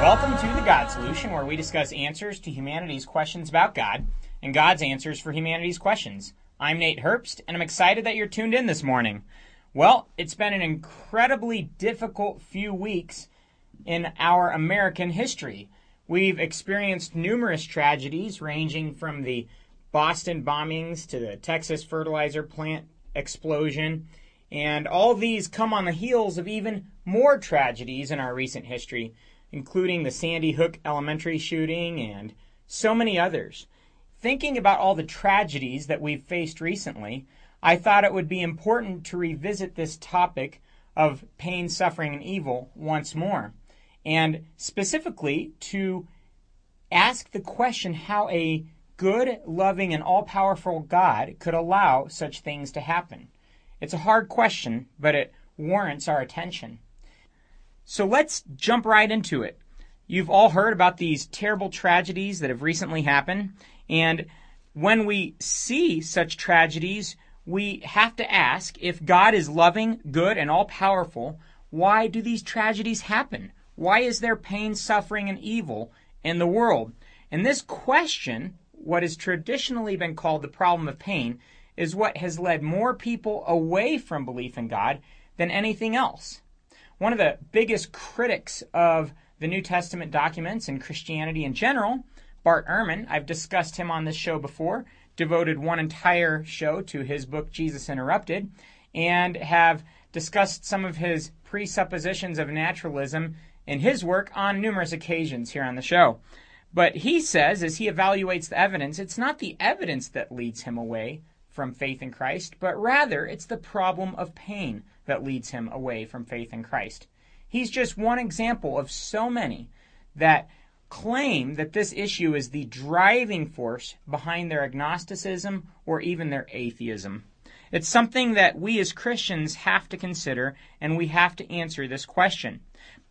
Welcome to the God Solution, where we discuss answers to humanity's questions about God and God's answers for humanity's questions. I'm Nate Herbst, and I'm excited that you're tuned in this morning. Well, it's been an incredibly difficult few weeks in our American history. We've experienced numerous tragedies, ranging from the Boston bombings to the Texas fertilizer plant explosion, and all these come on the heels of even more tragedies in our recent history, including the Sandy Hook Elementary shooting and so many others. Thinking about all the tragedies that we've faced recently, I thought it would be important to revisit this topic of pain, suffering, and evil once more, and specifically to ask the question how a good, loving, and all powerful God could allow such things to happen. It's a hard question, but it warrants our attention. So let's jump right into it. You've all heard about these terrible tragedies that have recently happened, and when we see such tragedies, we have to ask if God is loving, good, and all powerful, why do these tragedies happen? Why is there pain, suffering, and evil in the world? And this question, what has traditionally been called the problem of pain, is what has led more people away from belief in God than anything else. One of the biggest critics of the New Testament documents and Christianity in general, Bart Ehrman, I've discussed him on this show before, devoted one entire show to his book Jesus Interrupted, and have discussed some of his presuppositions of naturalism in his work on numerous occasions here on the show. But he says, as he evaluates the evidence, it's not the evidence that leads him away from faith in Christ, but rather it's the problem of pain that leads him away from faith in Christ. He's just one example of so many that claim that this issue is the driving force behind their agnosticism or even their atheism. It's something that we as Christians have to consider, and we have to answer this question.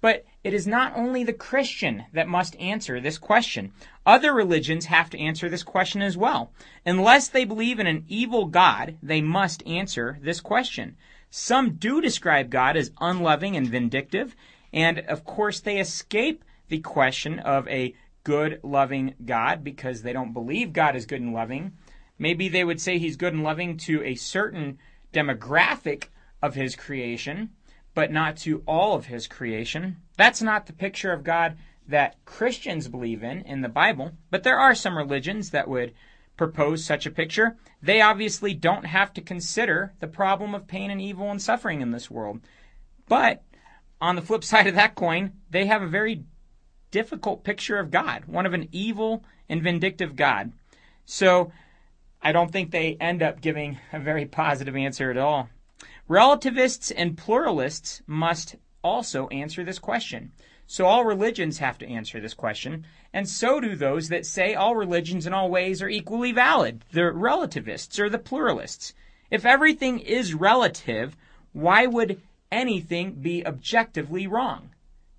But it is not only the Christian that must answer this question. Other religions have to answer this question as well. Unless they believe in an evil God, they must answer this question. Some do describe God as unloving and vindictive, and of course they escape the question of a good, loving God because they don't believe God is good and loving. Maybe they would say he's good and loving to a certain demographic of his creation, but not to all of his creation. That's not the picture of God that Christians believe in in the Bible, but there are some religions that would propose such a picture. They obviously don't have to consider the problem of pain and evil and suffering in this world. But on the flip side of that coin, they have a very difficult picture of God, one of an evil and vindictive God. So I don't think they end up giving a very positive answer at all. Relativists and pluralists must also answer this question. So all religions have to answer this question, and so do those that say all religions in all ways are equally valid, the relativists or the pluralists. If everything is relative, why would anything be objectively wrong?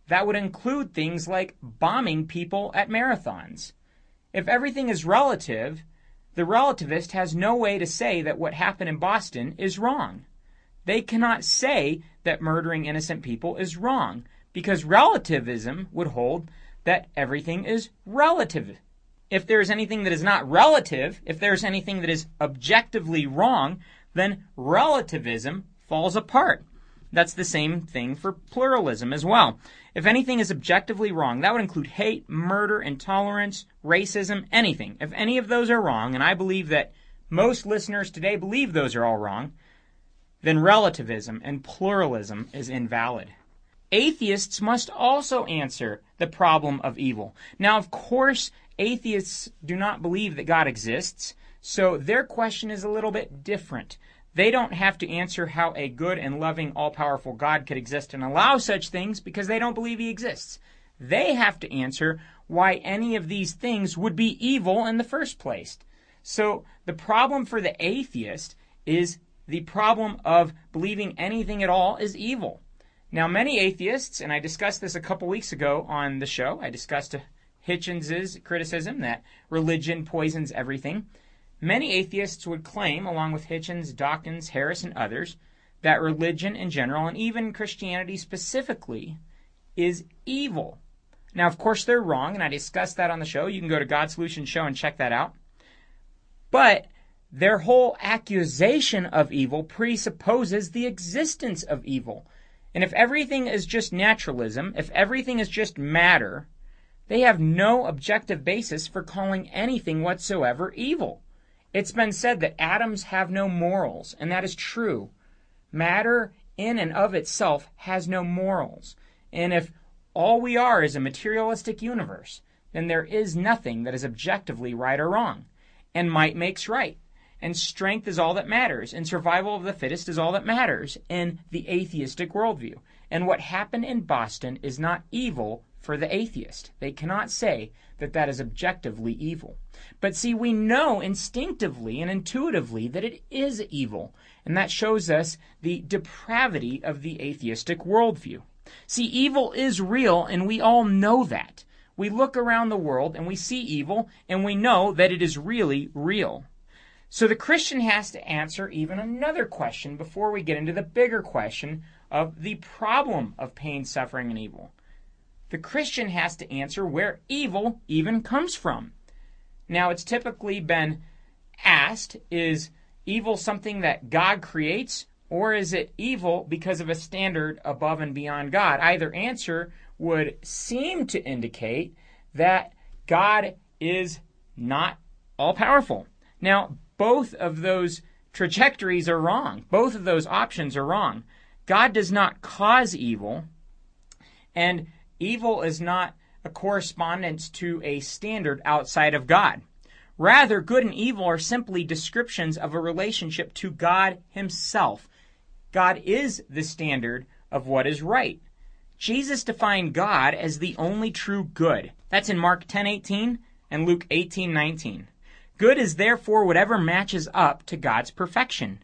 That would include things like bombing people at marathons. If everything is relative, the relativist has no way to say that what happened in Boston is wrong. They cannot say that murdering innocent people is wrong because relativism would hold that everything is relative. If there is anything that is not relative, if there is anything that is objectively wrong, then relativism falls apart. That's the same thing for pluralism as well. If anything is objectively wrong, that would include hate, murder, intolerance, racism, anything. If any of those are wrong, and I believe that most listeners today believe those are all wrong, then relativism and pluralism is invalid. Atheists must also answer the problem of evil. Now, of course, atheists do not believe that God exists, so their question is a little bit different. They don't have to answer how a good and loving, all powerful God could exist and allow such things because they don't believe he exists. They have to answer why any of these things would be evil in the first place. So the problem for the atheist is the problem of believing anything at all is evil. Now, many atheists, and I discussed this a couple weeks ago on the show, I discussed Hitchens's criticism that religion poisons everything. Many atheists would claim, along with Hitchens, Dawkins, Harris, and others, that religion in general, and even Christianity specifically, is evil. Now, of course, they're wrong, and I discussed that on the show. You can go to God Solution Show and check that out. But their whole accusation of evil presupposes the existence of evil. And if everything is just naturalism, if everything is just matter, they have no objective basis for calling anything whatsoever evil. It's been said that atoms have no morals, and that is true. Matter in and of itself has no morals. And if all we are is a materialistic universe, then there is nothing that is objectively right or wrong. And might makes right. And strength is all that matters. And survival of the fittest is all that matters in the atheistic worldview. And what happened in Boston is not evil for the atheist. They cannot say that that is objectively evil. But see, we know instinctively and intuitively that it is evil, and that shows us the depravity of the atheistic worldview. See, evil is real, and we all know that. We look around the world and we see evil, and we know that it is really real. So the Christian has to answer even another question before we get into the bigger question of the problem of pain, suffering, and evil the Christian has to answer where evil even comes from. Now, it's typically been asked is evil something that God creates, or is it evil because of a standard above and beyond God? Either answer would seem to indicate that God is not all powerful. Now, both of those trajectories are wrong. Both of those options are wrong. God does not cause evil, and evil is not a correspondence to a standard outside of God. Rather, good and evil are simply descriptions of a relationship to God Himself. God is the standard of what is right. Jesus defined God as the only true good. That's in Mark 10:18 and Luke 18:19. Good is therefore whatever matches up to God's perfection.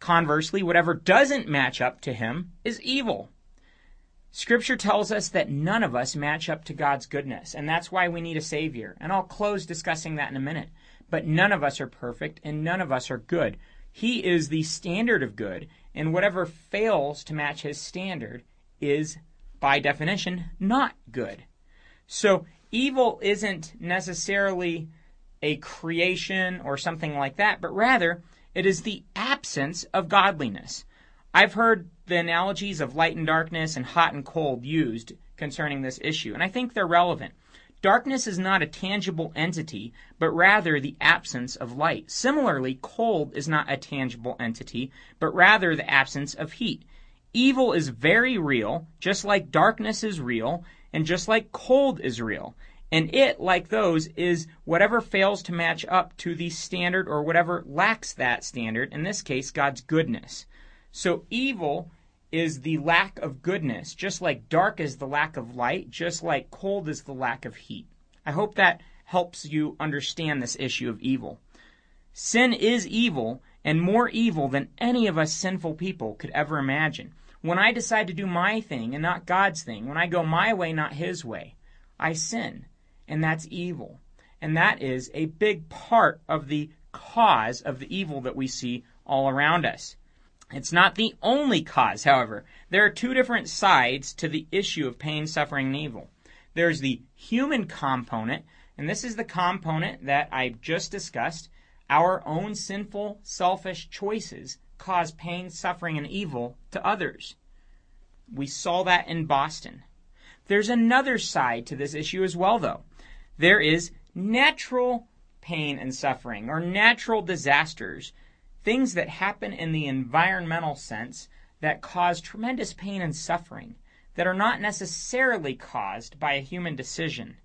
Conversely, whatever doesn't match up to him is evil. Scripture tells us that none of us match up to God's goodness, and that's why we need a Savior. And I'll close discussing that in a minute. But none of us are perfect, and none of us are good. He is the standard of good, and whatever fails to match His standard is, by definition, not good. So evil isn't necessarily a creation or something like that, but rather it is the absence of godliness. I've heard the analogies of light and darkness and hot and cold used concerning this issue, and I think they're relevant. Darkness is not a tangible entity, but rather the absence of light. Similarly, cold is not a tangible entity, but rather the absence of heat. Evil is very real, just like darkness is real, and just like cold is real. And it, like those, is whatever fails to match up to the standard or whatever lacks that standard, in this case, God's goodness. So evil is the lack of goodness, just like dark is the lack of light, just like cold is the lack of heat. I hope that helps you understand this issue of evil. Sin is evil, and more evil than any of us sinful people could ever imagine. When I decide to do my thing and not God's thing, when I go my way, not His way, I sin, and that's evil. And that is a big part of the cause of the evil that we see all around us. It's not the only cause, however. There are two different sides to the issue of pain, suffering, and evil. There's the human component, and this is the component that I just discussed. Our own sinful, selfish choices cause pain, suffering, and evil to others. We saw that in Boston. There's another side to this issue as well, though. There is natural pain and suffering, or natural disasters things that happen in the environmental sense that cause tremendous pain and suffering that are not necessarily caused by a human decision.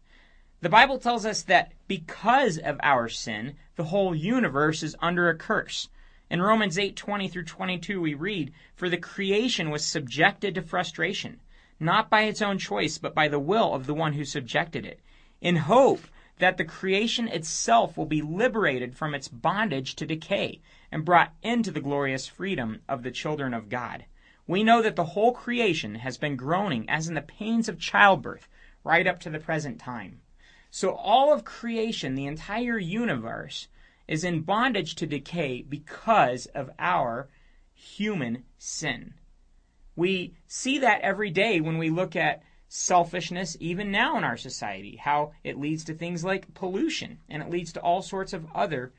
The Bible tells us that because of our sin, the whole universe is under a curse. In Romans 8:20 through 22 we read, "For the creation was subjected to frustration, not by its own choice, but by the will of the one who subjected it, in hope that the creation itself will be liberated from its bondage to decay and brought into the glorious freedom of the children of God. We know that the whole creation has been groaning as in the pains of childbirth right up to the present time. So all of creation, the entire universe, is in bondage to decay because of our human sin. We see that every day when we look at selfishness even now in our society, how it leads to things like pollution, and it leads to all sorts of other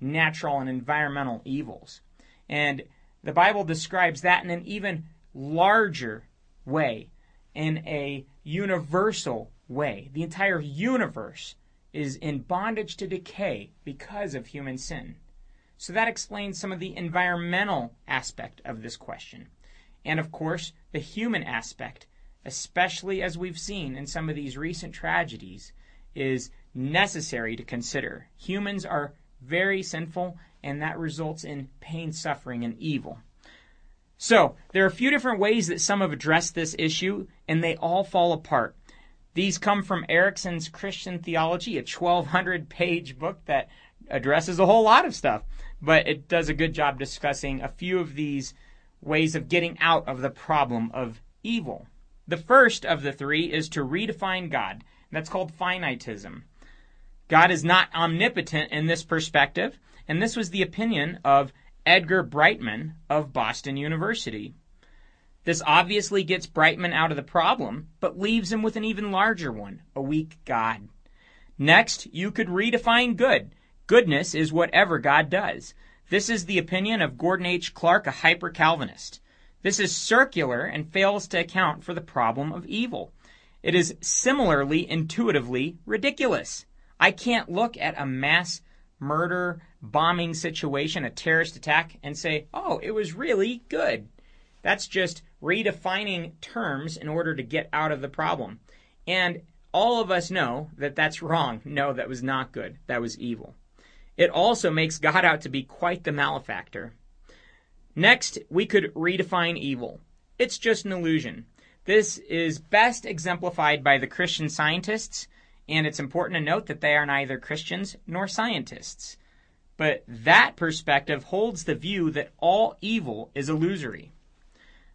natural and environmental evils. And the Bible describes that in an even larger way, in a universal way. The entire universe is in bondage to decay because of human sin. So that explains some of the environmental aspect of this question. And of course, the human aspect, especially as we've seen in some of these recent tragedies, is necessary to consider. Humans are very sinful, and that results in pain, suffering, and evil. So, there are a few different ways that some have addressed this issue, and they all fall apart. These come from Erickson's Christian Theology, a 1,200 page book that addresses a whole lot of stuff, but it does a good job discussing a few of these ways of getting out of the problem of evil. The first of the three is to redefine God. That's called finitism. God is not omnipotent in this perspective, and this was the opinion of Edgar Brightman of Boston University. This obviously gets Brightman out of the problem, but leaves him with an even larger one a weak God. Next, you could redefine good. Goodness is whatever God does. This is the opinion of Gordon H. Clark, a hyper Calvinist. This is circular and fails to account for the problem of evil. It is similarly intuitively ridiculous. I can't look at a mass murder bombing situation, a terrorist attack, and say, oh, it was really good. That's just redefining terms in order to get out of the problem. And all of us know that that's wrong. No, that was not good. That was evil. It also makes God out to be quite the malefactor. Next, we could redefine evil. It's just an illusion. This is best exemplified by the Christian scientists and it's important to note that they are neither Christians nor scientists. But that perspective holds the view that all evil is illusory.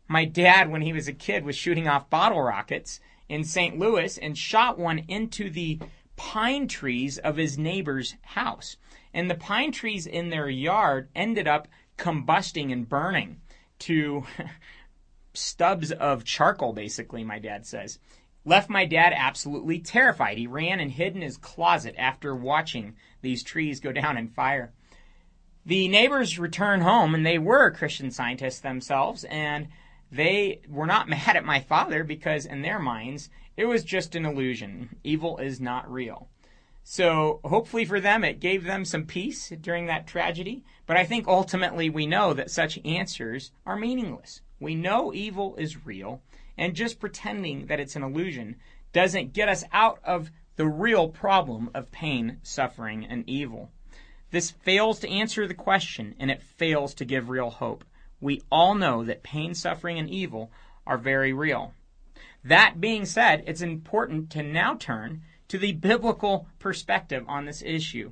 My dad, when he was a kid, was shooting off bottle rockets in St. Louis and shot one into the pine trees of his neighbor's house. And the pine trees in their yard ended up combusting and burning to stubs of charcoal, basically, my dad says left my dad absolutely terrified. He ran and hid in his closet after watching these trees go down in fire. The neighbors returned home, and they were Christian scientists themselves, and they were not mad at my father because, in their minds, it was just an illusion. Evil is not real. So, hopefully for them, it gave them some peace during that tragedy. But I think ultimately we know that such answers are meaningless. We know evil is real, and just pretending that it's an illusion doesn't get us out of the real problem of pain, suffering, and evil. This fails to answer the question and it fails to give real hope. We all know that pain, suffering, and evil are very real. That being said, it's important to now turn to the biblical perspective on this issue.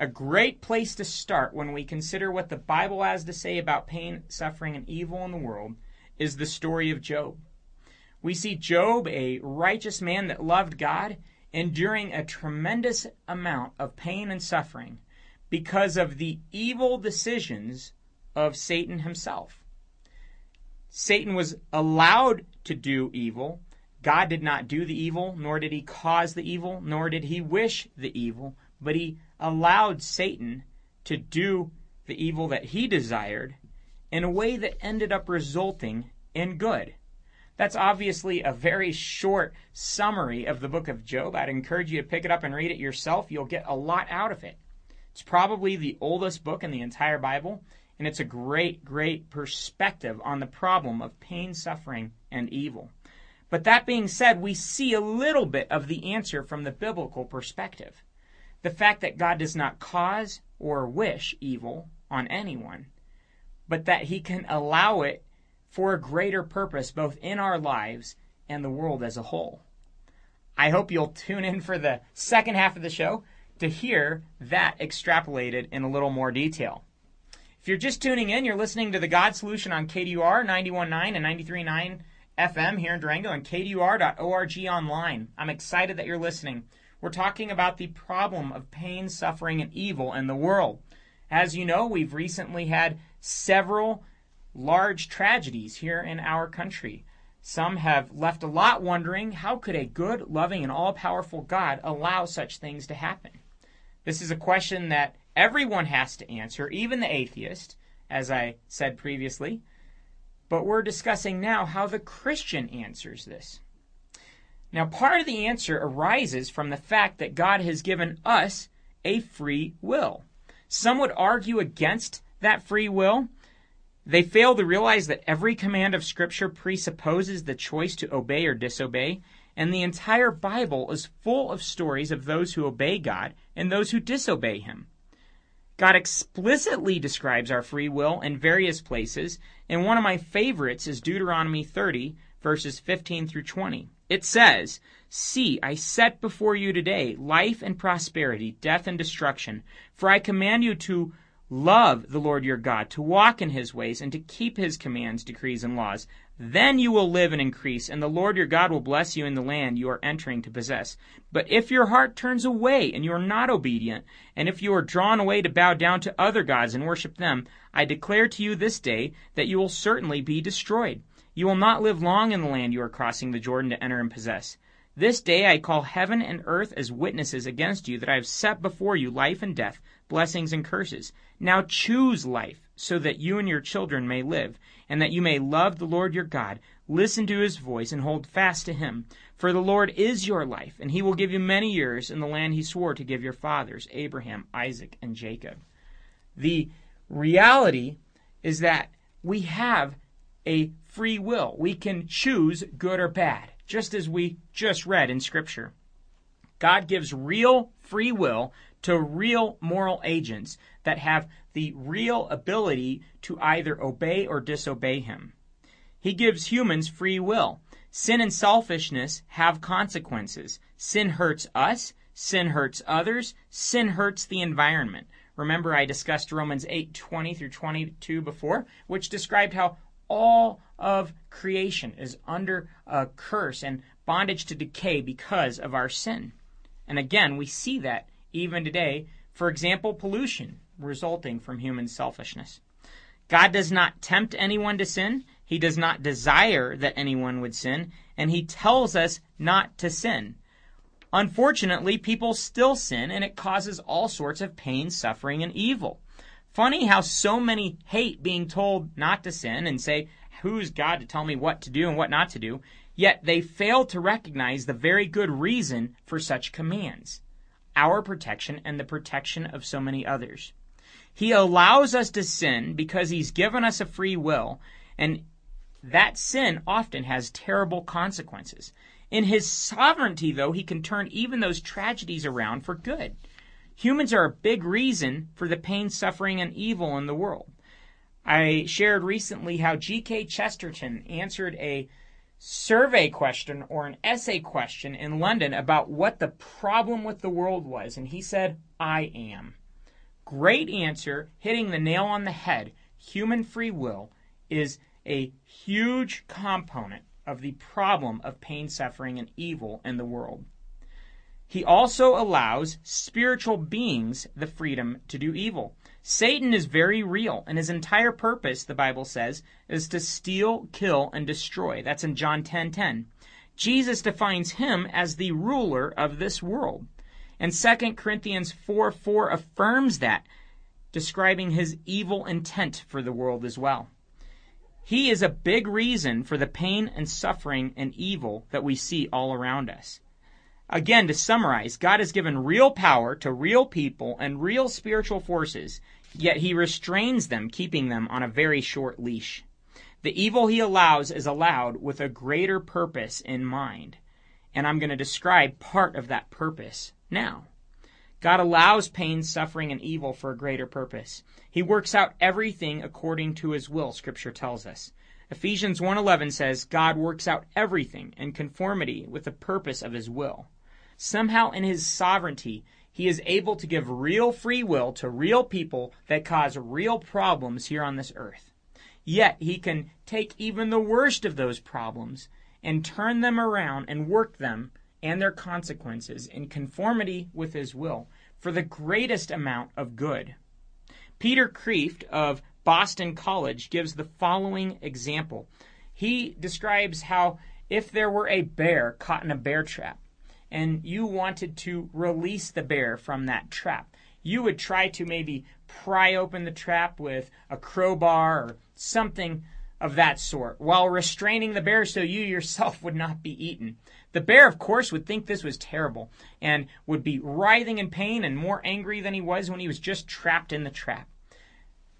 A great place to start when we consider what the Bible has to say about pain, suffering, and evil in the world is the story of Job. We see Job, a righteous man that loved God, enduring a tremendous amount of pain and suffering because of the evil decisions of Satan himself. Satan was allowed to do evil. God did not do the evil, nor did he cause the evil, nor did he wish the evil, but he allowed Satan to do the evil that he desired in a way that ended up resulting in good. That's obviously a very short summary of the book of Job. I'd encourage you to pick it up and read it yourself. You'll get a lot out of it. It's probably the oldest book in the entire Bible, and it's a great, great perspective on the problem of pain, suffering, and evil. But that being said, we see a little bit of the answer from the biblical perspective. The fact that God does not cause or wish evil on anyone, but that he can allow it for a greater purpose both in our lives and the world as a whole. I hope you'll tune in for the second half of the show to hear that extrapolated in a little more detail. If you're just tuning in, you're listening to the God Solution on KDUR 91.9 and 93.9 FM here in Durango and KDUR.org online. I'm excited that you're listening. We're talking about the problem of pain, suffering, and evil in the world. As you know, we've recently had several large tragedies here in our country. Some have left a lot wondering how could a good, loving, and all powerful God allow such things to happen? This is a question that everyone has to answer, even the atheist, as I said previously. But we're discussing now how the Christian answers this. Now, part of the answer arises from the fact that God has given us a free will. Some would argue against that free will. They fail to realize that every command of Scripture presupposes the choice to obey or disobey, and the entire Bible is full of stories of those who obey God and those who disobey Him. God explicitly describes our free will in various places, and one of my favorites is Deuteronomy 30, verses 15 through 20. It says, See, I set before you today life and prosperity, death and destruction. For I command you to love the Lord your God, to walk in his ways, and to keep his commands, decrees, and laws. Then you will live and increase, and the Lord your God will bless you in the land you are entering to possess. But if your heart turns away and you are not obedient, and if you are drawn away to bow down to other gods and worship them, I declare to you this day that you will certainly be destroyed. You will not live long in the land you are crossing the Jordan to enter and possess. This day I call heaven and earth as witnesses against you that I have set before you life and death, blessings and curses. Now choose life, so that you and your children may live, and that you may love the Lord your God, listen to his voice, and hold fast to him. For the Lord is your life, and he will give you many years in the land he swore to give your fathers, Abraham, Isaac, and Jacob. The reality is that we have a free will. We can choose good or bad, just as we just read in Scripture. God gives real free will to real moral agents that have the real ability to either obey or disobey him. He gives humans free will. Sin and selfishness have consequences. Sin hurts us, sin hurts others, sin hurts the environment. Remember I discussed Romans 8:20 through 22 before, which described how all of creation is under a curse and bondage to decay because of our sin. And again, we see that even today. For example, pollution resulting from human selfishness. God does not tempt anyone to sin. He does not desire that anyone would sin, and He tells us not to sin. Unfortunately, people still sin, and it causes all sorts of pain, suffering, and evil. Funny how so many hate being told not to sin and say, Who's God to tell me what to do and what not to do? Yet they fail to recognize the very good reason for such commands our protection and the protection of so many others. He allows us to sin because He's given us a free will, and that sin often has terrible consequences. In His sovereignty, though, He can turn even those tragedies around for good. Humans are a big reason for the pain, suffering, and evil in the world. I shared recently how G.K. Chesterton answered a survey question or an essay question in London about what the problem with the world was, and he said, I am. Great answer, hitting the nail on the head. Human free will is a huge component of the problem of pain, suffering, and evil in the world. He also allows spiritual beings the freedom to do evil. Satan is very real, and his entire purpose, the Bible says, is to steal, kill, and destroy. That's in John 10:10. 10, 10. Jesus defines him as the ruler of this world. And 2 Corinthians 4 4 affirms that, describing his evil intent for the world as well. He is a big reason for the pain and suffering and evil that we see all around us. Again, to summarize, God has given real power to real people and real spiritual forces, yet he restrains them, keeping them on a very short leash. The evil he allows is allowed with a greater purpose in mind. And I'm going to describe part of that purpose now. God allows pain, suffering, and evil for a greater purpose. He works out everything according to his will, scripture tells us. Ephesians 1:11 says God works out everything in conformity with the purpose of his will. Somehow, in his sovereignty, he is able to give real free will to real people that cause real problems here on this earth. Yet, he can take even the worst of those problems and turn them around and work them and their consequences in conformity with his will for the greatest amount of good. Peter Kreeft of Boston College gives the following example He describes how if there were a bear caught in a bear trap and you wanted to release the bear from that trap, you would try to maybe pry open the trap with a crowbar or something of that sort while restraining the bear so you yourself would not be eaten. The bear, of course, would think this was terrible and would be writhing in pain and more angry than he was when he was just trapped in the trap.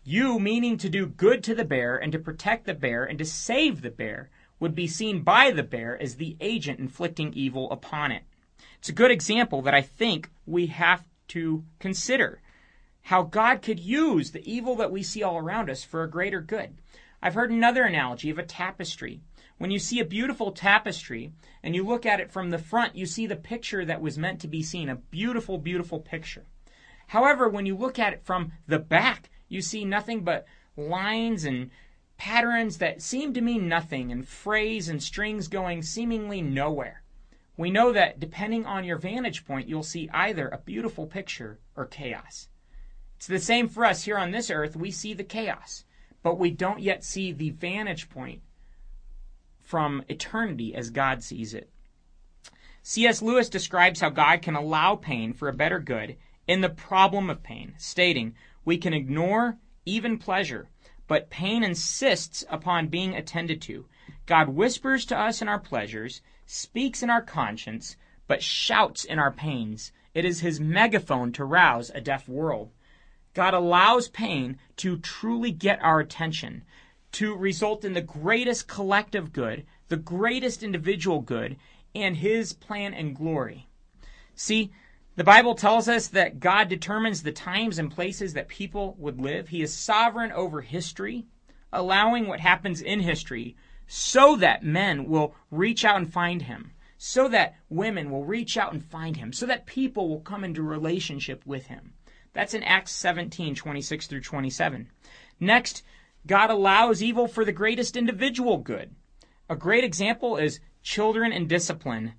You, meaning to do good to the bear and to protect the bear and to save the bear, would be seen by the bear as the agent inflicting evil upon it. It's a good example that I think we have to consider how God could use the evil that we see all around us for a greater good. I've heard another analogy of a tapestry. When you see a beautiful tapestry and you look at it from the front, you see the picture that was meant to be seen, a beautiful, beautiful picture. However, when you look at it from the back, you see nothing but lines and patterns that seem to mean nothing and frays and strings going seemingly nowhere. We know that depending on your vantage point, you'll see either a beautiful picture or chaos. It's the same for us here on this earth. We see the chaos, but we don't yet see the vantage point from eternity as God sees it. C.S. Lewis describes how God can allow pain for a better good in the problem of pain, stating, We can ignore even pleasure, but pain insists upon being attended to. God whispers to us in our pleasures, speaks in our conscience, but shouts in our pains. It is his megaphone to rouse a deaf world. God allows pain to truly get our attention, to result in the greatest collective good, the greatest individual good, and His plan and glory. See, the Bible tells us that God determines the times and places that people would live. He is sovereign over history, allowing what happens in history so that men will reach out and find Him, so that women will reach out and find Him, so that people will come into relationship with Him. That's in Acts 17, 26 through 27. Next, God allows evil for the greatest individual good. A great example is children and discipline.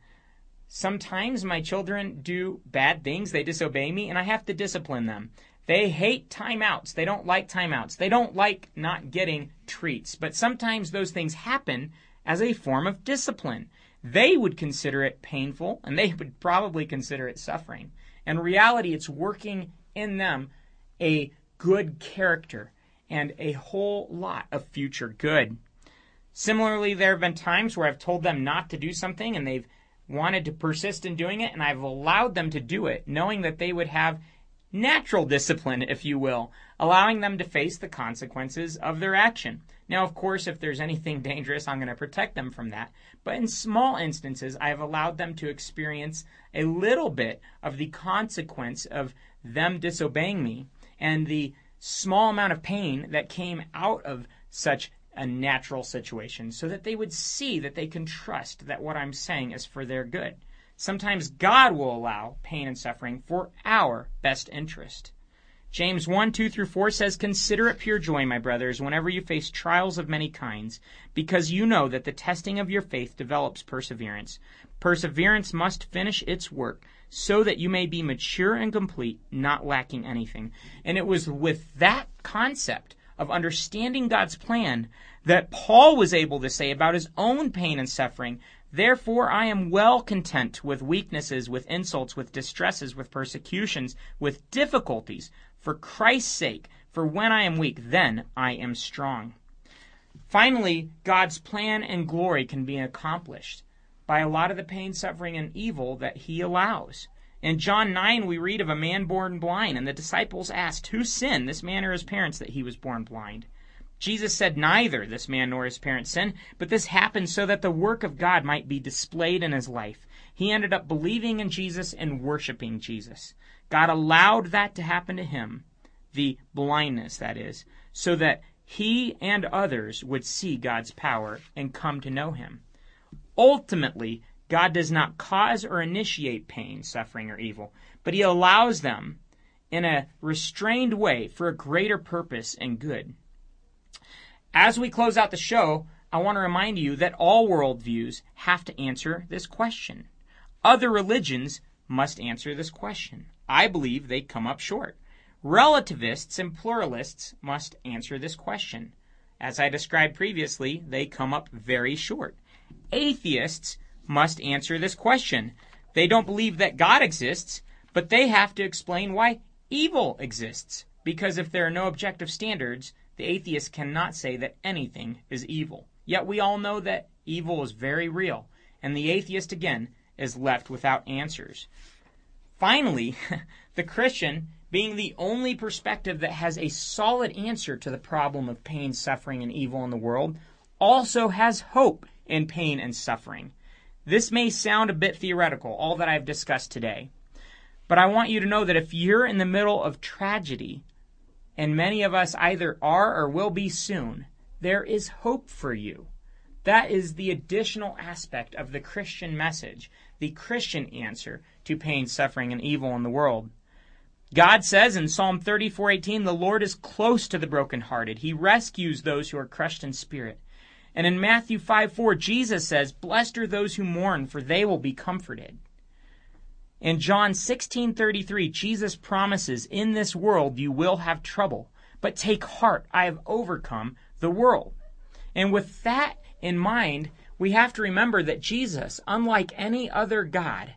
Sometimes my children do bad things, they disobey me, and I have to discipline them. They hate timeouts. They don't like timeouts. They don't like not getting treats. But sometimes those things happen as a form of discipline. They would consider it painful, and they would probably consider it suffering. In reality, it's working in them a good character and a whole lot of future good. Similarly, there have been times where I've told them not to do something and they've wanted to persist in doing it, and I've allowed them to do it, knowing that they would have natural discipline, if you will, allowing them to face the consequences of their action. Now, of course, if there's anything dangerous, I'm going to protect them from that. But in small instances, I have allowed them to experience a little bit of the consequence of them disobeying me and the small amount of pain that came out of such a natural situation so that they would see that they can trust that what I'm saying is for their good. Sometimes God will allow pain and suffering for our best interest. James 1 2 through 4 says, Consider it pure joy, my brothers, whenever you face trials of many kinds, because you know that the testing of your faith develops perseverance. Perseverance must finish its work, so that you may be mature and complete, not lacking anything. And it was with that concept of understanding God's plan that Paul was able to say about his own pain and suffering Therefore I am well content with weaknesses, with insults, with distresses, with persecutions, with difficulties, for Christ's sake. For when I am weak, then I am strong. Finally, God's plan and glory can be accomplished by a lot of the pain, suffering, and evil that He allows. In John 9, we read of a man born blind, and the disciples asked, Who sinned, this man or his parents, that he was born blind? Jesus said neither this man nor his parents sinned, but this happened so that the work of God might be displayed in his life. He ended up believing in Jesus and worshiping Jesus. God allowed that to happen to him, the blindness, that is, so that he and others would see God's power and come to know him. Ultimately, God does not cause or initiate pain, suffering, or evil, but he allows them in a restrained way for a greater purpose and good. As we close out the show, I want to remind you that all worldviews have to answer this question. Other religions must answer this question. I believe they come up short. Relativists and pluralists must answer this question. as I described previously, they come up very short. Atheists must answer this question. They don't believe that God exists, but they have to explain why evil exists. Because if there are no objective standards, the atheist cannot say that anything is evil. Yet we all know that evil is very real, and the atheist again is left without answers. Finally, the Christian, being the only perspective that has a solid answer to the problem of pain, suffering, and evil in the world, also has hope in pain and suffering. This may sound a bit theoretical, all that I've discussed today. But I want you to know that if you're in the middle of tragedy, and many of us either are or will be soon, there is hope for you. That is the additional aspect of the Christian message, the Christian answer to pain, suffering, and evil in the world. God says in Psalm 34:18, "The Lord is close to the brokenhearted. He rescues those who are crushed in spirit." And in Matthew 5:4, Jesus says, "Blessed are those who mourn, for they will be comforted." In John 16:33, Jesus promises, "In this world you will have trouble, but take heart, I have overcome the world." And with that in mind, we have to remember that Jesus, unlike any other God,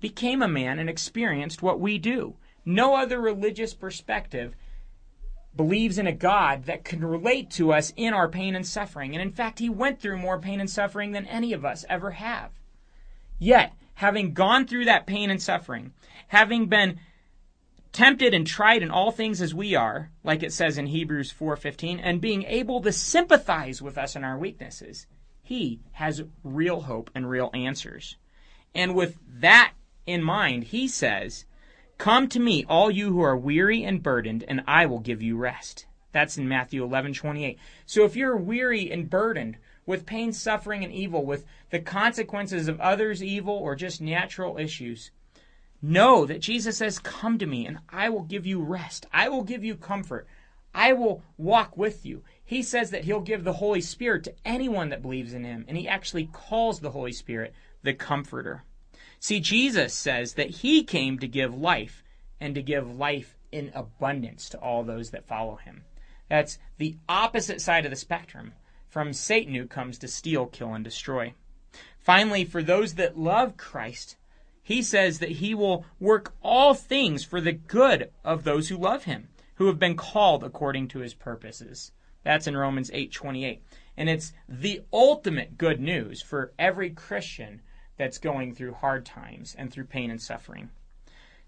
became a man and experienced what we do. No other religious perspective believes in a God that can relate to us in our pain and suffering. And in fact, he went through more pain and suffering than any of us ever have. Yet, having gone through that pain and suffering, having been tempted and tried in all things as we are, like it says in Hebrews 4:15, and being able to sympathize with us in our weaknesses, he has real hope and real answers. And with that in mind, he says, Come to me, all you who are weary and burdened, and I will give you rest. That's in Matthew 11:28. So if you're weary and burdened with pain, suffering, and evil, with the consequences of others' evil or just natural issues, know that Jesus says, Come to me, and I will give you rest. I will give you comfort. I will walk with you. He says that He'll give the Holy Spirit to anyone that believes in Him, and He actually calls the Holy Spirit the Comforter. See, Jesus says that he came to give life and to give life in abundance to all those that follow him. That's the opposite side of the spectrum from Satan who comes to steal, kill, and destroy. Finally, for those that love Christ, he says that he will work all things for the good of those who love him, who have been called according to his purposes. That's in Romans 8:28. And it's the ultimate good news for every Christian that's going through hard times and through pain and suffering.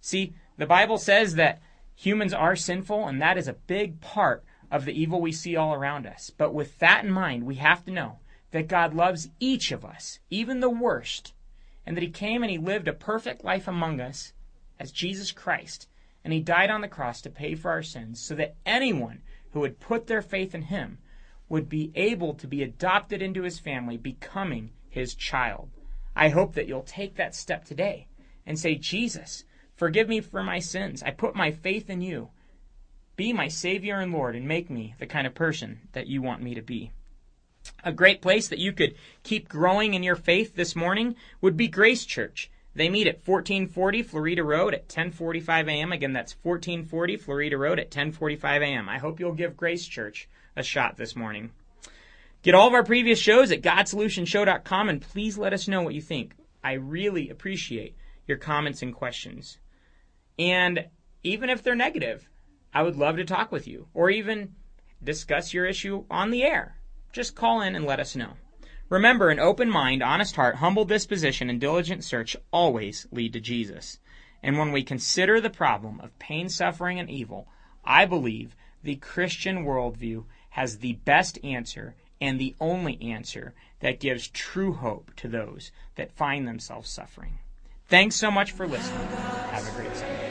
See, the Bible says that humans are sinful, and that is a big part of the evil we see all around us. But with that in mind, we have to know that God loves each of us, even the worst, and that He came and He lived a perfect life among us as Jesus Christ, and He died on the cross to pay for our sins so that anyone who would put their faith in Him would be able to be adopted into His family, becoming His child. I hope that you'll take that step today and say, Jesus, forgive me for my sins. I put my faith in you. Be my Savior and Lord and make me the kind of person that you want me to be. A great place that you could keep growing in your faith this morning would be Grace Church. They meet at 1440 Florida Road at 10:45 a.m. Again, that's 1440 Florida Road at 10:45 a.m. I hope you'll give Grace Church a shot this morning. Get all of our previous shows at GodSolutionShow.com and please let us know what you think. I really appreciate your comments and questions. And even if they're negative, I would love to talk with you or even discuss your issue on the air. Just call in and let us know. Remember, an open mind, honest heart, humble disposition, and diligent search always lead to Jesus. And when we consider the problem of pain, suffering, and evil, I believe the Christian worldview has the best answer and the only answer that gives true hope to those that find themselves suffering. Thanks so much for listening. Have a great Sunday.